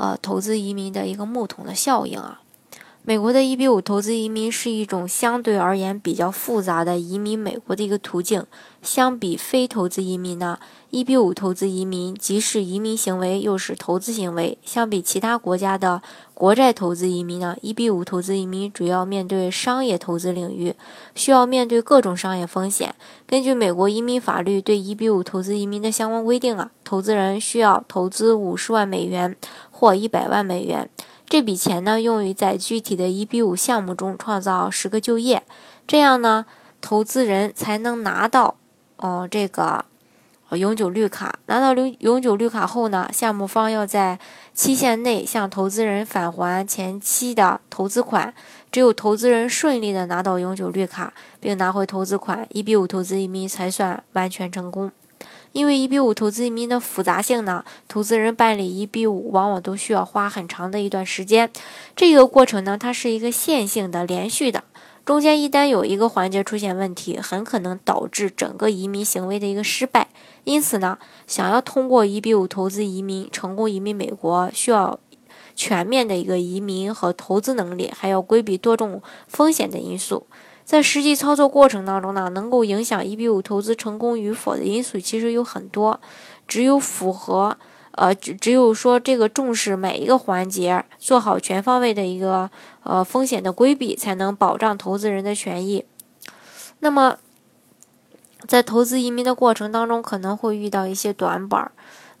呃，投资移民的一个木桶的效应啊。美国的一比五投资移民是一种相对而言比较复杂的移民美国的一个途径。相比非投资移民呢，一比五投资移民既是移民行为，又是投资行为。相比其他国家的国债投资移民呢，一比五投资移民主要面对商业投资领域，需要面对各种商业风险。根据美国移民法律对一比五投资移民的相关规定啊，投资人需要投资五十万美元或一百万美元。这笔钱呢，用于在具体的一比五项目中创造十个就业，这样呢，投资人才能拿到，哦，这个永久绿卡。拿到永永久绿卡后呢，项目方要在期限内向投资人返还前期的投资款。只有投资人顺利的拿到永久绿卡，并拿回投资款，一比五投资移民才算完全成功。因为一比五投资移民的复杂性呢，投资人办理一比五往往都需要花很长的一段时间。这个过程呢，它是一个线性的、连续的，中间一旦有一个环节出现问题，很可能导致整个移民行为的一个失败。因此呢，想要通过一比五投资移民成功移民美国，需要全面的一个移民和投资能力，还要规避多种风险的因素。在实际操作过程当中呢，能够影响 EB 五投资成功与否的因素其实有很多，只有符合，呃，只只有说这个重视每一个环节，做好全方位的一个呃风险的规避，才能保障投资人的权益。那么，在投资移民的过程当中，可能会遇到一些短板儿。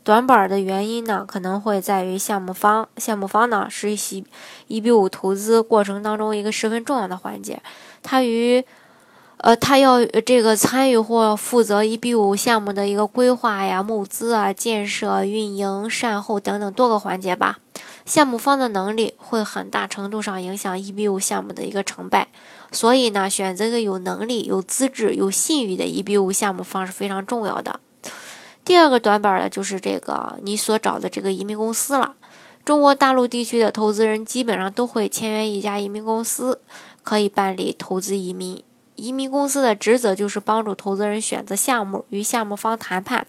短板的原因呢，可能会在于项目方，项目方呢是一一比五投资过程当中一个十分重要的环节，他与，呃，他要这个参与或负责一比五项目的一个规划呀、募资啊、建设、运营、善后等等多个环节吧。项目方的能力会很大程度上影响一比五项目的一个成败，所以呢，选择一个有能力、有资质、有信誉的一比五项目方是非常重要的。第二个短板呢，就是这个你所找的这个移民公司了。中国大陆地区的投资人基本上都会签约一家移民公司，可以办理投资移民。移民公司的职责就是帮助投资人选择项目，与项目方谈判，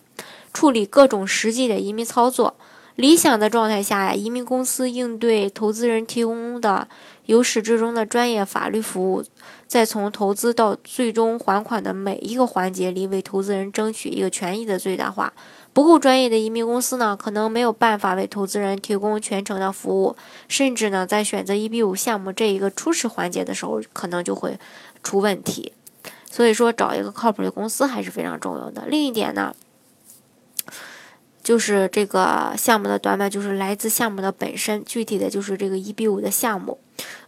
处理各种实际的移民操作。理想的状态下呀，移民公司应对投资人提供的由始至终的专业法律服务，再从投资到最终还款的每一个环节里，为投资人争取一个权益的最大化。不够专业的移民公司呢，可能没有办法为投资人提供全程的服务，甚至呢，在选择一比五项目这一个初始环节的时候，可能就会出问题。所以说，找一个靠谱的公司还是非常重要的。另一点呢。就是这个项目的短板，就是来自项目的本身，具体的就是这个一比五的项目。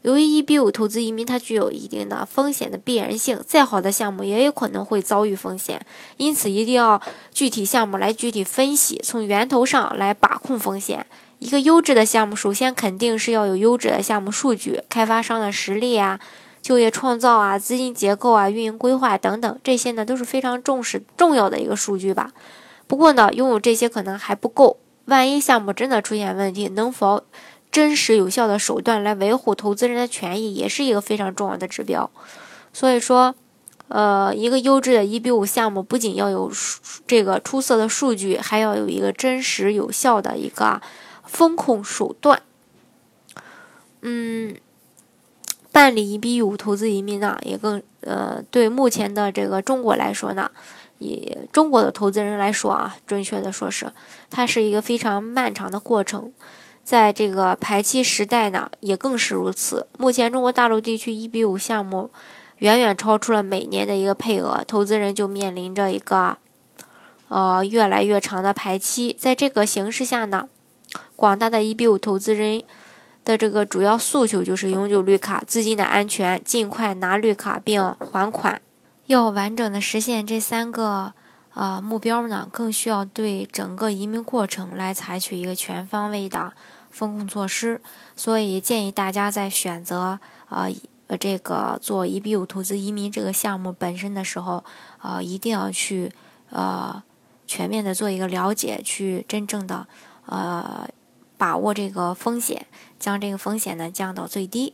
由于一比五投资移民，它具有一定的风险的必然性，再好的项目也有可能会遭遇风险，因此一定要具体项目来具体分析，从源头上来把控风险。一个优质的项目，首先肯定是要有优质的项目数据，开发商的实力啊，就业创造啊，资金结构啊，运营规划等等，这些呢都是非常重视重要的一个数据吧。不过呢，拥有这些可能还不够。万一项目真的出现问题，能否真实有效的手段来维护投资人的权益，也是一个非常重要的指标。所以说，呃，一个优质的一比五项目，不仅要有这个出色的数据，还要有一个真实有效的一个风控手段。嗯，办理一比五投资移民呢，也更呃，对目前的这个中国来说呢。以中国的投资人来说啊，准确的说是，它是一个非常漫长的过程，在这个排期时代呢，也更是如此。目前中国大陆地区一比五项目远远超出了每年的一个配额，投资人就面临着一个呃越来越长的排期。在这个形势下呢，广大的一比五投资人的这个主要诉求就是永久绿卡、资金的安全、尽快拿绿卡并还款。要完整的实现这三个呃目标呢，更需要对整个移民过程来采取一个全方位的风控措施，所以建议大家在选择呃呃这个做 EB 五投资移民这个项目本身的时候，呃一定要去呃全面的做一个了解，去真正的呃把握这个风险，将这个风险呢降到最低。